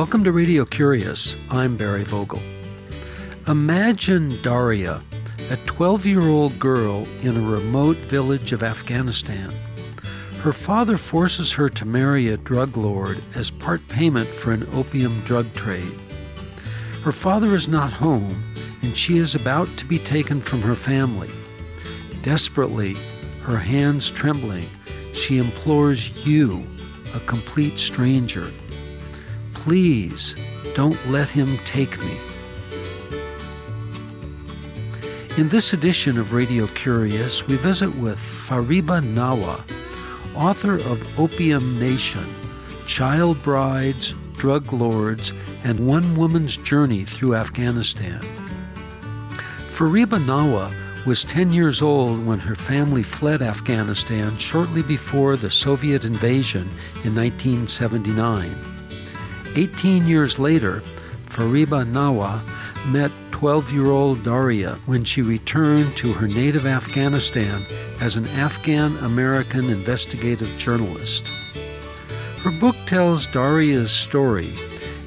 Welcome to Radio Curious. I'm Barry Vogel. Imagine Darya, a 12 year old girl in a remote village of Afghanistan. Her father forces her to marry a drug lord as part payment for an opium drug trade. Her father is not home, and she is about to be taken from her family. Desperately, her hands trembling, she implores you, a complete stranger, please don't let him take me. In this edition of Radio Curious, we visit with Fariba Nawa, author of Opium Nation Child Brides, Drug Lords, and One Woman's Journey Through Afghanistan. Fariba Nawa was 10 years old when her family fled Afghanistan shortly before the Soviet invasion in 1979. 18 years later, Fariba Nawa met 12 year old Darya when she returned to her native Afghanistan as an Afghan American investigative journalist. Her book tells Darya's story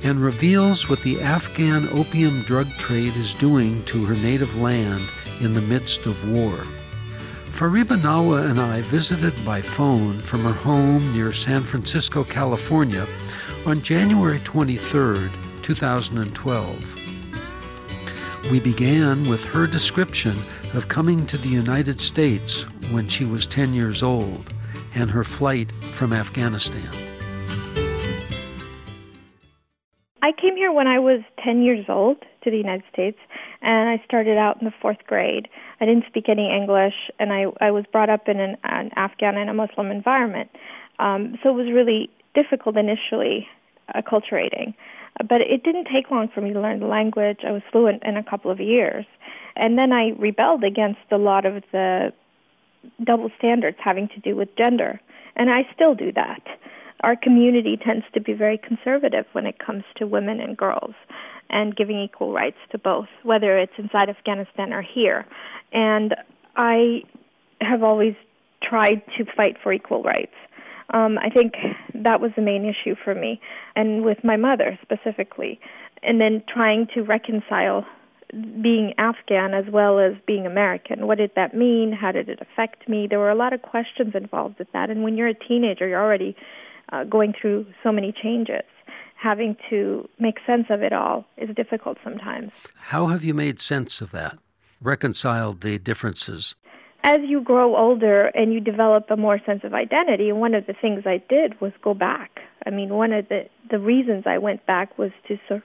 and reveals what the Afghan opium drug trade is doing to her native land in the midst of war. Fariba Nawa and I visited by phone from her home near San Francisco, California on January 23, 2012. We began with her description of coming to the United States when she was 10 years old and her flight from Afghanistan. I came here when I was 10 years old to the United States, and I started out in the fourth grade. I didn't speak any English, and I, I was brought up in an, an Afghan and a Muslim environment. Um, so it was really difficult initially, acculturating. But it didn't take long for me to learn the language. I was fluent in a couple of years. And then I rebelled against a lot of the double standards having to do with gender. And I still do that our community tends to be very conservative when it comes to women and girls and giving equal rights to both, whether it's inside Afghanistan or here. And I have always tried to fight for equal rights. Um, I think that was the main issue for me, and with my mother specifically. And then trying to reconcile being Afghan as well as being American. What did that mean? How did it affect me? There were a lot of questions involved with that. And when you're a teenager, you're already uh, going through so many changes. Having to make sense of it all is difficult sometimes. How have you made sense of that? Reconciled the differences? As you grow older and you develop a more sense of identity, one of the things I did was go back. I mean, one of the, the reasons I went back was to so,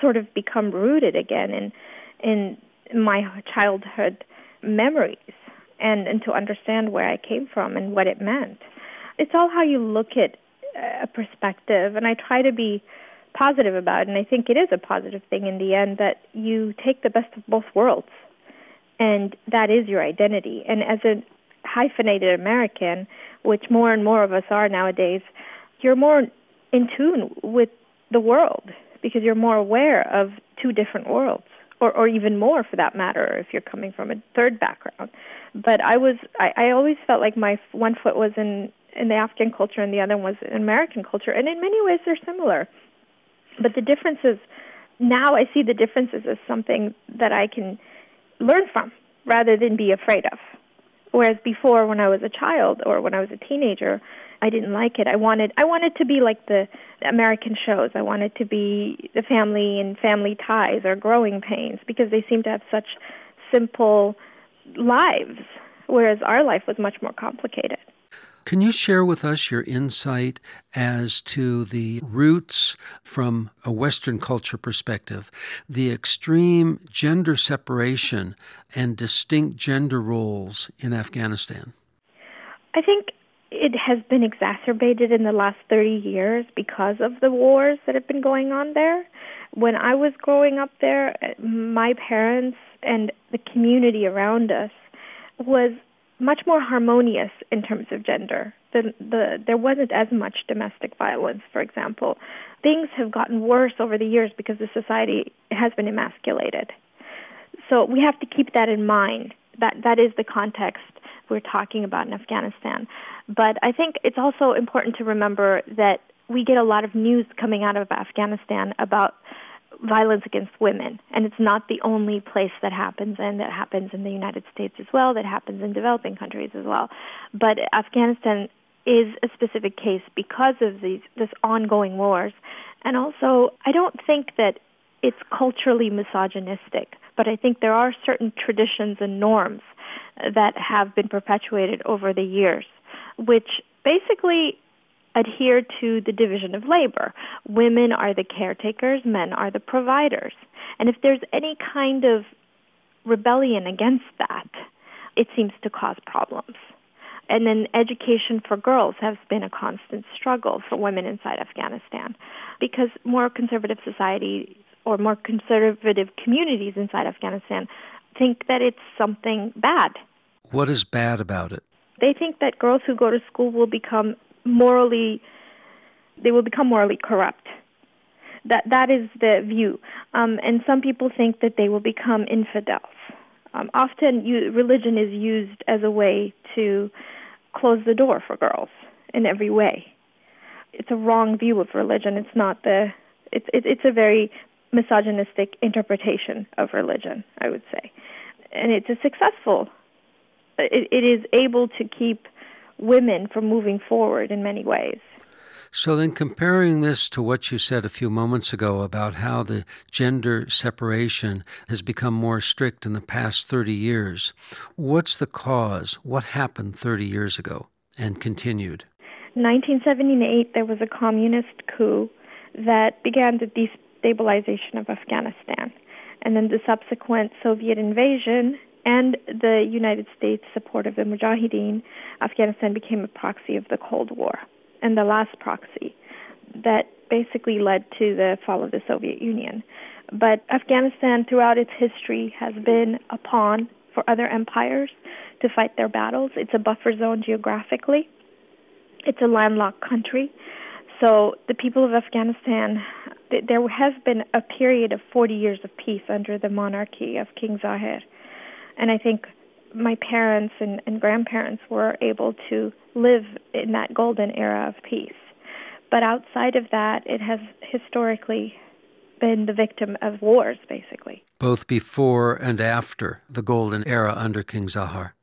sort of become rooted again in, in my childhood memories and, and to understand where I came from and what it meant. It's all how you look at uh, a perspective, and I try to be positive about it. And I think it is a positive thing in the end that you take the best of both worlds, and that is your identity. And as a hyphenated American, which more and more of us are nowadays, you're more in tune with the world because you're more aware of two different worlds, or, or even more for that matter, if you're coming from a third background. But I was, I, I always felt like my one foot was in in the Afghan culture and the other was in American culture, and in many ways they're similar. But the differences now I see the differences as something that I can learn from rather than be afraid of. Whereas before, when I was a child or when I was a teenager, I didn't like it. I wanted I wanted to be like the American shows. I wanted to be the family and family ties or growing pains because they seem to have such simple lives, whereas our life was much more complicated. Can you share with us your insight as to the roots from a Western culture perspective, the extreme gender separation and distinct gender roles in Afghanistan? I think it has been exacerbated in the last 30 years because of the wars that have been going on there. When I was growing up there, my parents and the community around us was much more harmonious in terms of gender. The, the, there wasn't as much domestic violence, for example. Things have gotten worse over the years because the society has been emasculated. So we have to keep that in mind. That that is the context we're talking about in Afghanistan. But I think it's also important to remember that we get a lot of news coming out of Afghanistan about violence against women, and it's not the only place that happens, and that happens in the United States as well, that happens in developing countries as well. But Afghanistan is a specific case because of these this ongoing wars, and also I don't think that it's culturally misogynistic, but I think there are certain traditions and norms that have been perpetuated over the years, which basically adhere to the division of labor. Women are the caretakers, men are the providers. And if there's any kind of rebellion against that, it seems to cause problems. And then education for girls has been a constant struggle for women inside Afghanistan because more conservative societies or more conservative communities inside Afghanistan think that it's something bad. What is bad about it? They think that girls who go to school will become morally they will become morally corrupt. That that is the view, um, and some people think that they will become infidels. Um, often, you, religion is used as a way to close the door for girls in every way. It's a wrong view of religion. It's not the. It's it, it's a very misogynistic interpretation of religion, I would say, and it's a successful. It, it is able to keep women from moving forward in many ways. So, then comparing this to what you said a few moments ago about how the gender separation has become more strict in the past 30 years, what's the cause? What happened 30 years ago and continued? 1978, there was a communist coup that began the destabilization of Afghanistan. And then the subsequent Soviet invasion and the United States support of the Mujahideen, Afghanistan became a proxy of the Cold War, and the last proxy that basically led to the fall of the Soviet Union. But Afghanistan, throughout its history, has been a pawn for other empires to fight their battles. It's a buffer zone geographically, it's a landlocked country. So the people of Afghanistan, there has been a period of 40 years of peace under the monarchy of King Zahir and I think my parents and, and grandparents were able to live in that golden era of peace. But outside of that, it has historically been the victim of wars, basically. Both before and after the golden era under King Zahir.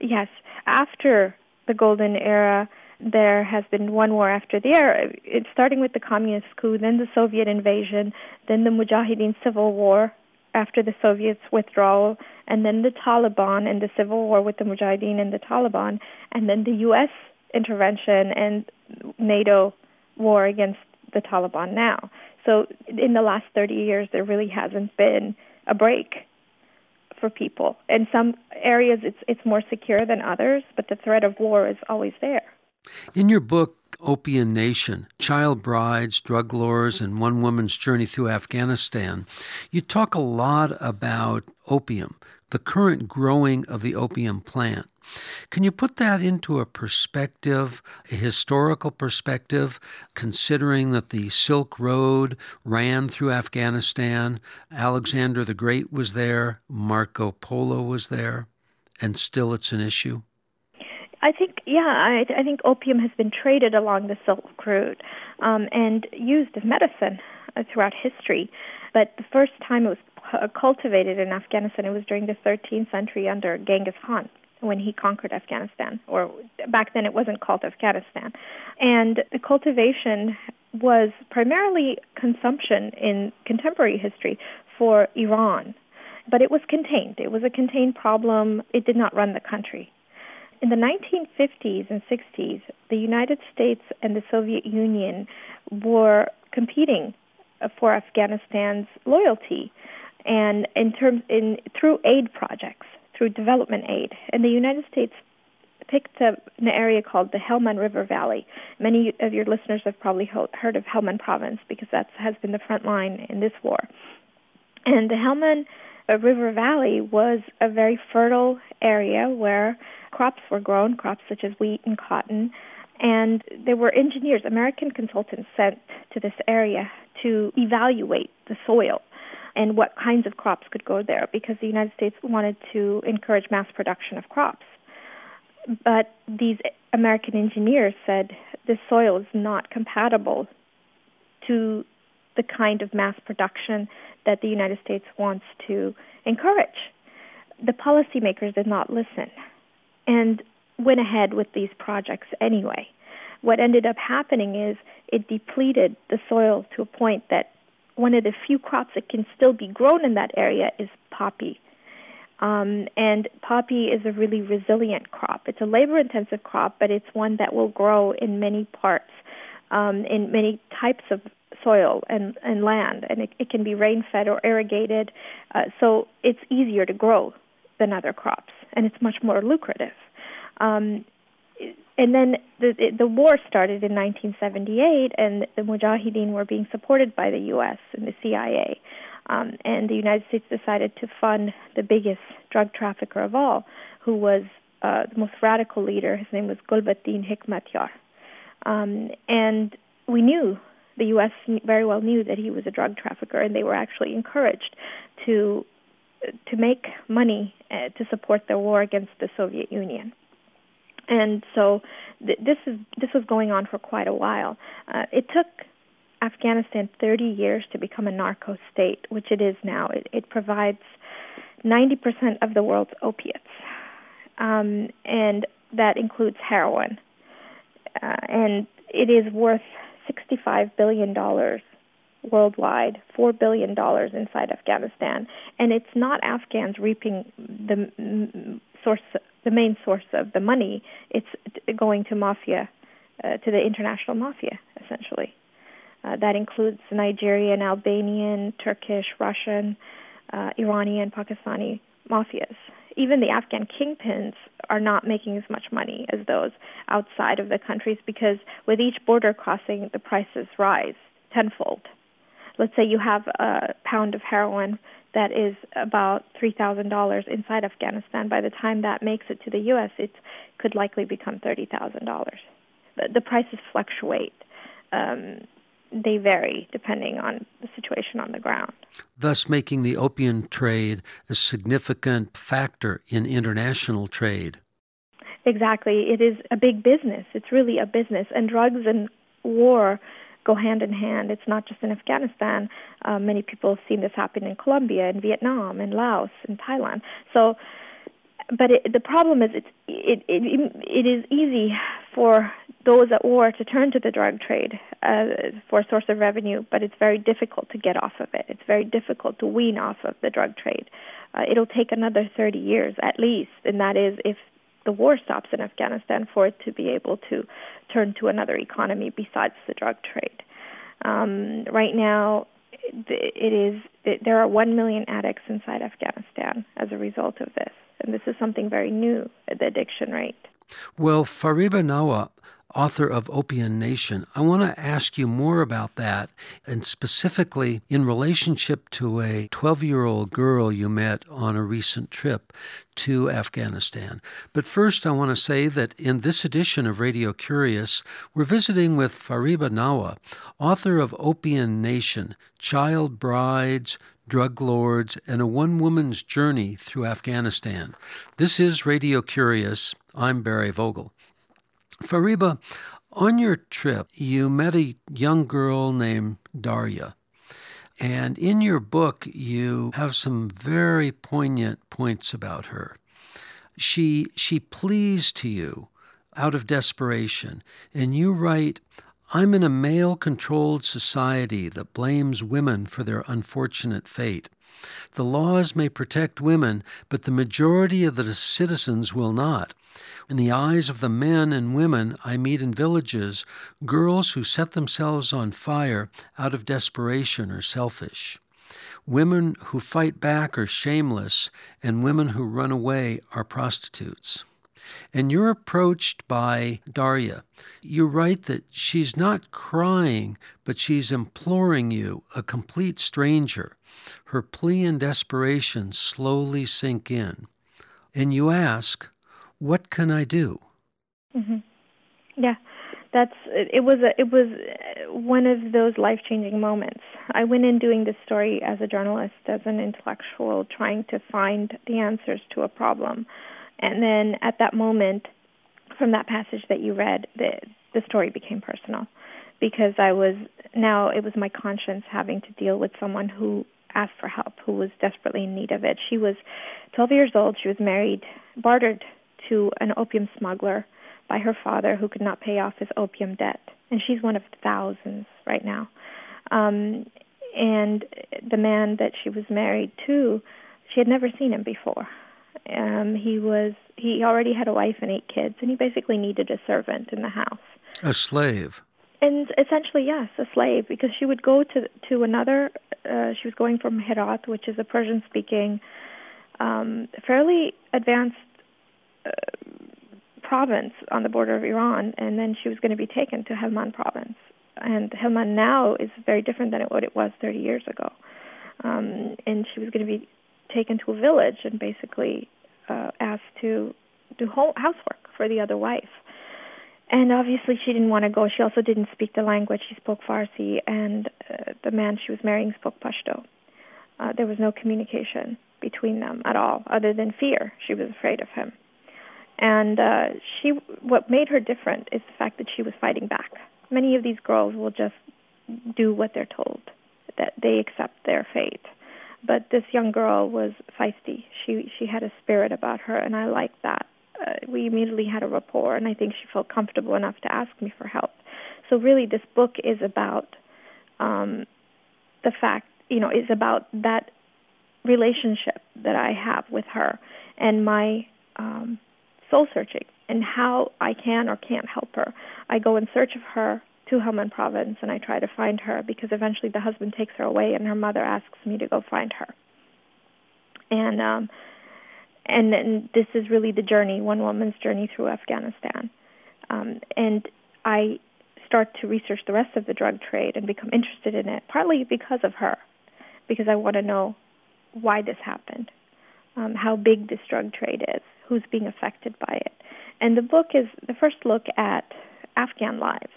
Yes. After the golden era, there has been one war after the other, It's starting with the communist coup, then the Soviet invasion, then the Mujahideen civil war, after the Soviets' withdrawal, and then the Taliban and the civil war with the Mujahideen and the Taliban, and then the U.S. intervention and NATO war against the Taliban now. So in the last 30 years, there really hasn't been a break for people. In some areas, it's it's more secure than others, but the threat of war is always there. In your book, Opium Nation Child Brides, Drug Lords, and One Woman's Journey Through Afghanistan, you talk a lot about opium, the current growing of the opium plant. Can you put that into a perspective, a historical perspective, considering that the Silk Road ran through Afghanistan, Alexander the Great was there, Marco Polo was there, and still it's an issue? Yeah, I, I think opium has been traded along the Silk Route um, and used as medicine uh, throughout history. But the first time it was uh, cultivated in Afghanistan, it was during the 13th century under Genghis Khan when he conquered Afghanistan, or back then it wasn't called Afghanistan. And the cultivation was primarily consumption in contemporary history for Iran, but it was contained. It was a contained problem. It did not run the country. In the 1950s and 60s, the United States and the Soviet Union were competing for Afghanistan's loyalty, and in terms in through aid projects, through development aid, and the United States picked up an area called the Helmand River Valley. Many of your listeners have probably heard of Helmand Province because that has been the front line in this war. And the Helmand River Valley was a very fertile area where crops were grown, crops such as wheat and cotton. And there were engineers, American consultants sent to this area to evaluate the soil and what kinds of crops could go there because the United States wanted to encourage mass production of crops. but these American engineers said this soil is not compatible to the kind of mass production that the United States wants to encourage. The policymakers did not listen and went ahead with these projects anyway. What ended up happening is it depleted the soil to a point that one of the few crops that can still be grown in that area is poppy. Um, and poppy is a really resilient crop. It's a labor intensive crop, but it's one that will grow in many parts, um, in many types of soil and, and land, and it, it can be rain fed or irrigated. Uh, so it's easier to grow than other crops, and it's much more lucrative. Um, and then the the war started in 1978, and the Mujahideen were being supported by the U.S. and the CIA. Um, and the United States decided to fund the biggest drug trafficker of all, who was uh, the most radical leader. His name was Gulbuddin Hekmatyar. Um, and we knew, the U.S. very well knew that he was a drug trafficker, and they were actually encouraged to to make money uh, to support the war against the Soviet Union. And so th- this is this was going on for quite a while. Uh, it took Afghanistan 30 years to become a narco state, which it is now. It, it provides 90% of the world's opiates, um, and that includes heroin. Uh, and it is worth 65 billion dollars worldwide, four billion dollars inside Afghanistan, and it's not Afghans reaping the source, the main source of the money. It's going to mafia, uh, to the international mafia, essentially. Uh, that includes Nigerian, Albanian, Turkish, Russian, uh, Iranian, Pakistani mafias. Even the Afghan kingpins are not making as much money as those outside of the countries because with each border crossing, the prices rise tenfold. Let's say you have a pound of heroin that is about $3,000 inside Afghanistan. By the time that makes it to the U.S., it could likely become $30,000. The, the prices fluctuate. Um, they vary depending on the situation on the ground. Thus, making the opium trade a significant factor in international trade. Exactly. It is a big business. It's really a business. And drugs and war go hand in hand. It's not just in Afghanistan. Uh, many people have seen this happen in Colombia, in Vietnam, in Laos, in Thailand. So, but it, the problem is it's, it, it, it is easy for those at war to turn to the drug trade uh, for a source of revenue, but it's very difficult to get off of it. It's very difficult to wean off of the drug trade. Uh, it'll take another 30 years at least, and that is if the war stops in Afghanistan for it to be able to turn to another economy besides the drug trade. Um, right now, it is it, there are one million addicts inside Afghanistan as a result of this, and this is something very new, the addiction rate. Well, Fariba Nawa, author of Opium Nation, I want to ask you more about that, and specifically in relationship to a 12 year old girl you met on a recent trip to Afghanistan. But first, I want to say that in this edition of Radio Curious, we're visiting with Fariba Nawa, author of Opium Nation Child Brides, drug lords, and a one woman's journey through Afghanistan. This is Radio Curious. I'm Barry Vogel. Fariba, on your trip, you met a young girl named Darya. And in your book, you have some very poignant points about her. She, she pleads to you out of desperation, and you write, I'm in a male controlled society that blames women for their unfortunate fate. The laws may protect women, but the majority of the citizens will not. In the eyes of the men and women I meet in villages, girls who set themselves on fire out of desperation are selfish. Women who fight back are shameless, and women who run away are prostitutes. And you're approached by Darya. You write that she's not crying, but she's imploring you, a complete stranger. Her plea and desperation slowly sink in. And you ask, What can I do? Mm-hmm. Yeah that's it was a, it was one of those life changing moments. I went in doing this story as a journalist, as an intellectual, trying to find the answers to a problem. And then at that moment, from that passage that you read, the the story became personal because I was now it was my conscience having to deal with someone who asked for help, who was desperately in need of it. She was 12 years old. She was married, bartered to an opium smuggler by her father who could not pay off his opium debt. And she's one of thousands right now. Um, and the man that she was married to, she had never seen him before. Um, he was he already had a wife and eight kids, and he basically needed a servant in the house. A slave. And essentially, yes, a slave, because she would go to to another. Uh, she was going from Herat, which is a Persian-speaking, um, fairly advanced uh, province on the border of Iran, and then she was going to be taken to Helmand province. And Helmand now is very different than what it was 30 years ago. Um, and she was going to be taken to a village and basically uh, asked to do housework for the other wife. And obviously, she didn't want to go. She also didn't speak the language. She spoke Farsi, and uh, the man she was marrying spoke Pashto. Uh, there was no communication between them at all, other than fear. She was afraid of him. And uh, she, what made her different is the fact that she was fighting back. Many of these girls will just do what they're told, that they accept their fate. But this young girl was feisty. She she had a spirit about her, and I liked that. Uh, we immediately had a rapport, and I think she felt comfortable enough to ask me for help. So really, this book is about um, the fact, you know, is about that relationship that I have with her and my um, soul searching and how I can or can't help her. I go in search of her to Helmand province and I try to find her because eventually the husband takes her away and her mother asks me to go find her. And um and and this is really the journey, one woman's journey through Afghanistan. Um and I start to research the rest of the drug trade and become interested in it, partly because of her, because I want to know why this happened, um, how big this drug trade is, who's being affected by it. And the book is the first look at Afghan lives.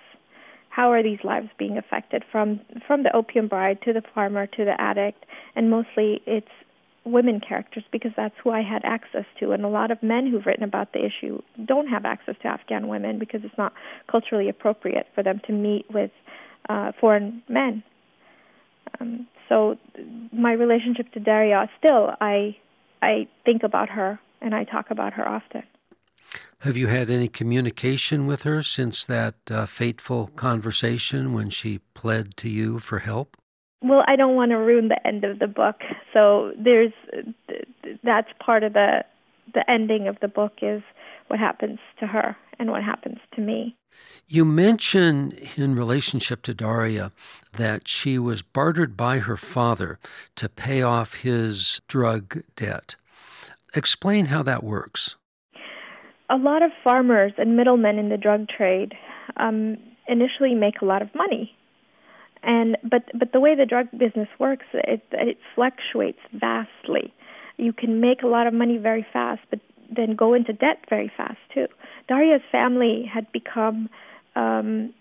How are these lives being affected from from the opium bride to the farmer to the addict, and mostly it's women characters because that's who I had access to. And a lot of men who've written about the issue don't have access to Afghan women because it's not culturally appropriate for them to meet with uh, foreign men. Um, so my relationship to Darya, still I I think about her and I talk about her often. Have you had any communication with her since that uh, fateful conversation when she pled to you for help? Well, I don't want to ruin the end of the book, so there's that's part of the the ending of the book is what happens to her and what happens to me. You mention in relationship to Darya that she was bartered by her father to pay off his drug debt. Explain how that works. A lot of farmers and middlemen in the drug trade um, initially make a lot of money, and but but the way the drug business works, it it fluctuates vastly. You can make a lot of money very fast, but then go into debt very fast too. Darya's family had become um,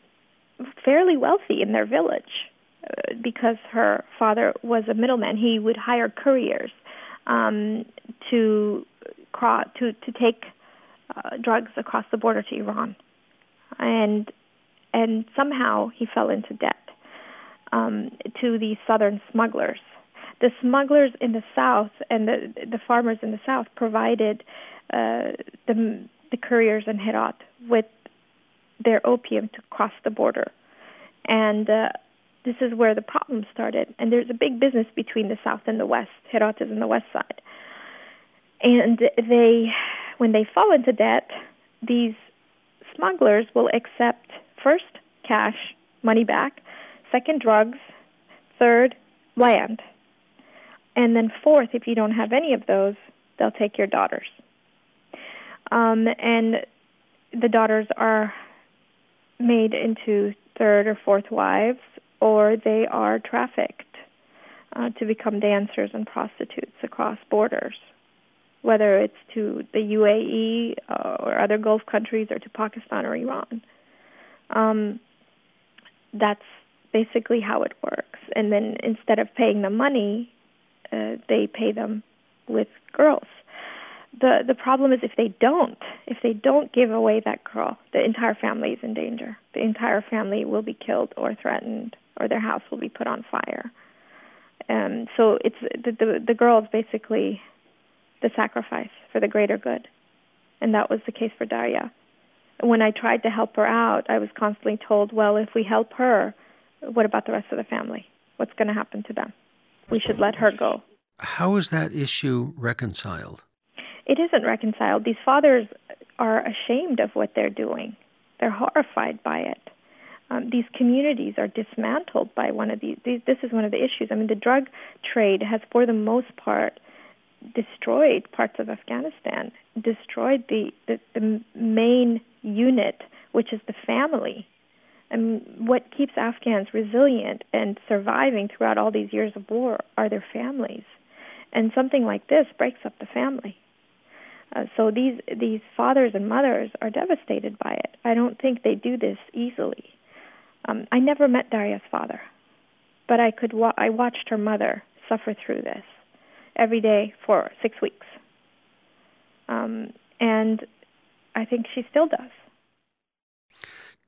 fairly wealthy in their village uh, because her father was a middleman. He would hire couriers um, to to to take uh, drugs across the border to Iran, and and somehow he fell into debt um, to these southern smugglers. The smugglers in the south and the the farmers in the south provided uh, the the couriers in Herat with their opium to cross the border, and uh, this is where the problem started. And there's a big business between the south and the west. Herat is on the west side. And they, when they fall into debt, these smugglers will accept first cash, money back, second drugs, third land. And then fourth, if you don't have any of those, they'll take your daughters. Um, and the daughters are made into third or fourth wives or they are trafficked uh, to become dancers and prostitutes across borders, whether it's to the UAE uh, or other Gulf countries or to Pakistan or Iran. Um, that's basically how it works. And then instead of paying them money, uh, they pay them with girls. the the problem is if they don't, if they don't give away that girl, the entire family is in danger. The entire family will be killed or threatened, or their house will be put on fire. And so it's the the, the girl is basically the sacrifice for the greater good, and that was the case for Darya. When I tried to help her out, I was constantly told, "Well, if we help her, what about the rest of the family? What's going to happen to them? We should let her go." How is that issue reconciled? it isn't reconciled. These fathers are ashamed of what they're doing. They're horrified by it. Um, these communities are dismantled by one of these, these. This is one of the issues. I mean, the drug trade has, for the most part, destroyed parts of Afghanistan, destroyed the, the, the main unit, which is the family. And what keeps Afghans resilient and surviving throughout all these years of war are their families. And something like this breaks up the family. Uh, so these these fathers and mothers are devastated by it. I don't think they do this easily. Um, I never met Darya's father, but I could wa- I watched her mother suffer through this every day for six weeks, um, and I think she still does.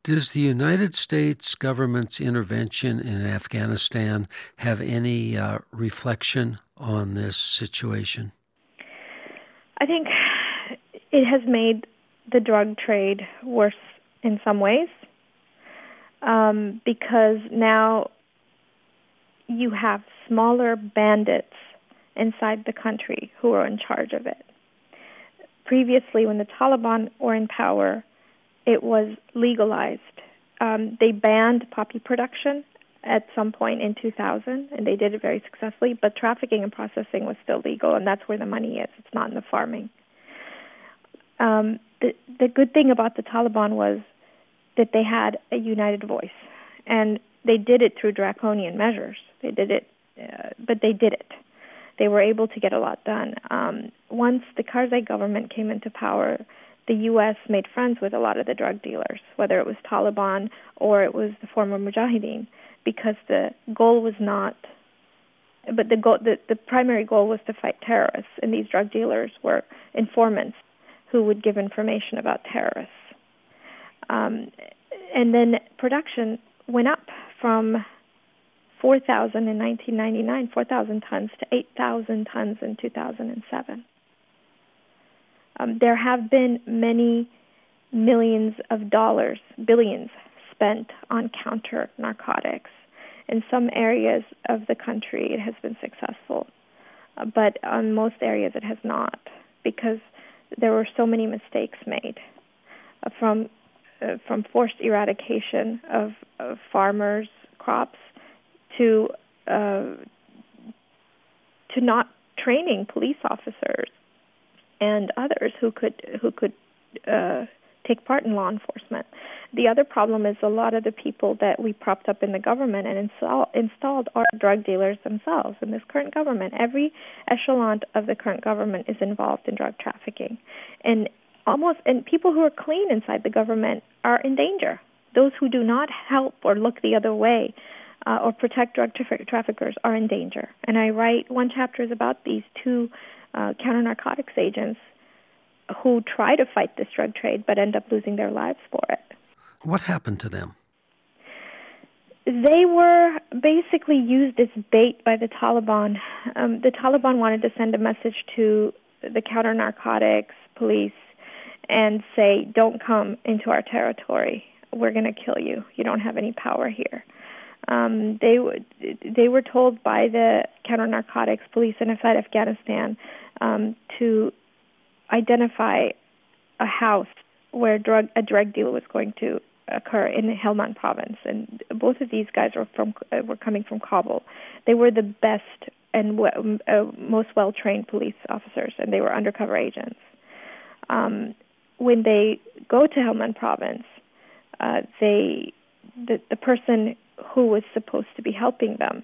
Does the United States government's intervention in Afghanistan have any uh, reflection on this situation? I think it has made the drug trade worse in some ways um, because now you have smaller bandits inside the country who are in charge of it. Previously, when the Taliban were in power, it was legalized. Um, they banned poppy production at some point in 2000, and they did it very successfully. But trafficking and processing was still legal, and that's where the money is. It's not in the farming um, the the good thing about the Taliban was that they had a united voice, and they did it through draconian measures. They did it, uh, but they did it. They were able to get a lot done. Um, once the Karzai government came into power, the U.S. made friends with a lot of the drug dealers, whether it was Taliban or it was the former Mujahideen, because the goal was not. But the goal, the, the primary goal was to fight terrorists, and these drug dealers were informants who would give information about terrorists. Um, and then production went up from 4,000 in 1999, 4,000 tons, to 8,000 tons in 2007. Um, there have been many millions of dollars, billions, spent on counter narcotics. In some areas of the country, it has been successful, uh, but on most areas, it has not because there were so many mistakes made uh, from uh, from forced eradication of, of farmers' crops to uh, to not training police officers and others who could who could uh, take part in law enforcement. The other problem is a lot of the people that we propped up in the government and install, installed are drug dealers themselves. In this current government, every echelon of the current government is involved in drug trafficking, and almost and people who are clean inside the government are in danger. Those who do not help or look the other way uh, or protect drug tra- traffickers are in danger. And I write one chapter is about these two uh, counter narcotics agents who try to fight this drug trade but end up losing their lives for it. What happened to them? They were basically used as bait by the Taliban. Um, the Taliban wanted to send a message to the counter narcotics police and say, "Don't come into our territory. We're going to kill you. You don't have any power here." Um, they they were told by the counter narcotics police inside Afghanistan um, to identify a house where drug a drug deal was going to occur in Helmand province, and both of these guys were from uh, were coming from Kabul. They were the best and w- uh, most well trained police officers, and they were undercover agents. Um, when they go to Helmand province, uh, they the the person who was supposed to be helping them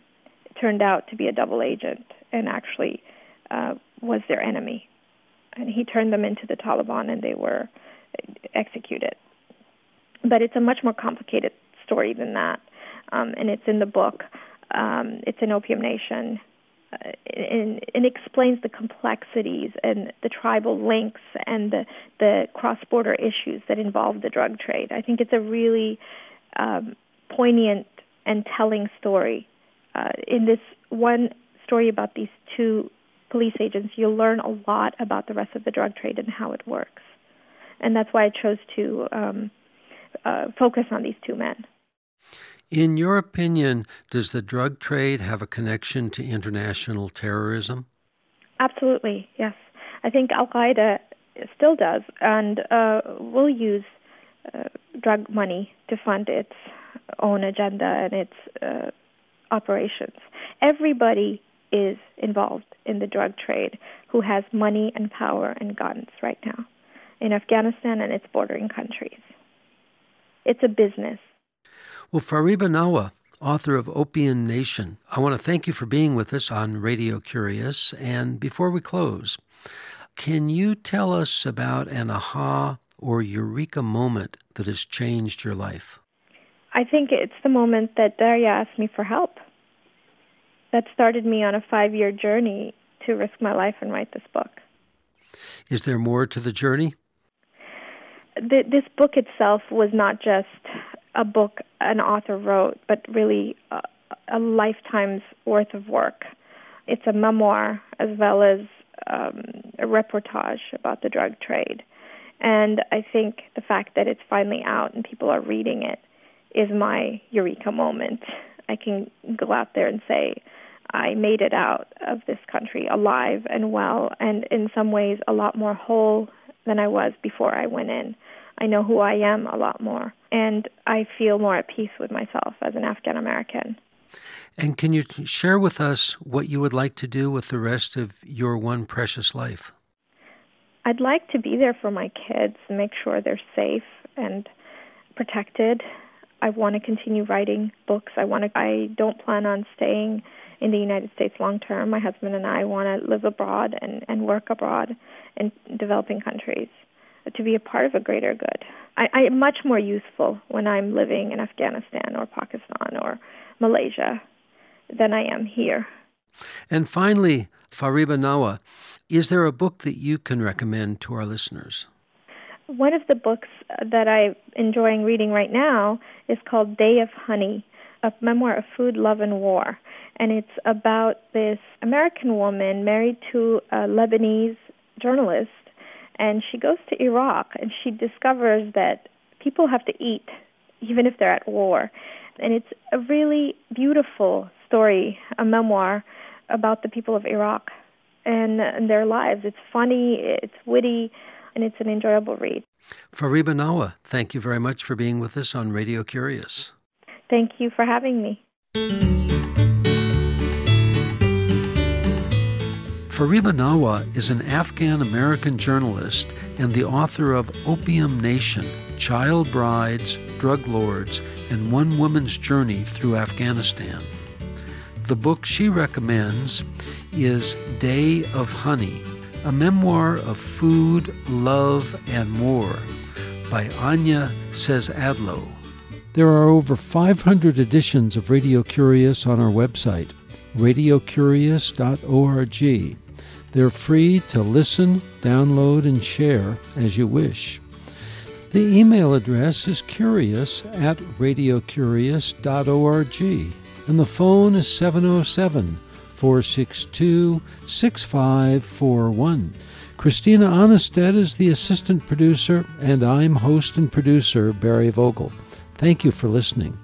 turned out to be a double agent and actually uh, was their enemy and he turned them into the Taliban, and they were executed. But it's a much more complicated story than that, um, and it's in the book. Um, it's in Opium Nation. uh, and, and explains the complexities and the tribal links and the, the cross-border issues that involve the drug trade. I think it's a really um, poignant and telling story. Uh, in this one story about these two police agents, you'll learn a lot about the rest of the drug trade and how it works. And that's why I chose to um, uh, focus on these two men. In your opinion, does the drug trade have a connection to international terrorism? Absolutely, yes. I think Al Qaeda still does and uh, will use uh, drug money to fund its own agenda and its uh, operations. Everybody is involved in the drug trade who has money and power and guns right now in Afghanistan and its bordering countries. It's a business. Well, Fariba Nawa, author of Opium Nation, I want to thank you for being with us on Radio Curious. And before we close, can you tell us about an aha or eureka moment that has changed your life? I think it's the moment that Darya asked me for help. That started me on a five year journey to risk my life and write this book. Is there more to the journey? The, this book itself was not just a book an author wrote, but really a, a lifetime's worth of work. It's a memoir as well as um, a reportage about the drug trade. And I think the fact that it's finally out and people are reading it is my eureka moment. I can go out there and say, I made it out of this country alive and well, and in some ways a lot more whole than I was before I went in. I know who I am a lot more, and I feel more at peace with myself as an Afghan American. And can you share with us what you would like to do with the rest of your one precious life? I'd like to be there for my kids, make sure they're safe and protected. I want to continue writing books. I want to I don't plan on staying in the United States long term. My husband and I want to live abroad and, and work abroad in developing countries to be a part of a greater good. I, I am much more useful when I'm living in Afghanistan or Pakistan or Malaysia than I am here. And finally, Fariba Nawa, is there a book that you can recommend to our listeners? One of the books that I'm enjoying reading right now is called Day of Honey, a memoir of food, love, and war. And it's about this American woman married to a Lebanese journalist and she goes to Iraq and she discovers that people have to eat even if they're at war. And it's a really beautiful story, a memoir about the people of Iraq and, and their lives. It's funny, it's witty, and it's an enjoyable read. Fariba Nawa, thank you very much for being with us on Radio Curious. Thank you for having me. Fariba Nawa is an Afghan American journalist and the author of Opium Nation Child Brides, Drug Lords, and One Woman's Journey Through Afghanistan. The book she recommends is Day of Honey, a memoir of food, love, and more by Annia Ciezadlo. There are over 500 editions of Radio Curious on our website, radiocurious.org. They're free to listen, download, and share as you wish. The email address is curious at radiocurious.org, and the phone is 707 462 6541. Christina Onnested is the assistant producer, and I'm host and producer Barry Vogel. Thank you for listening.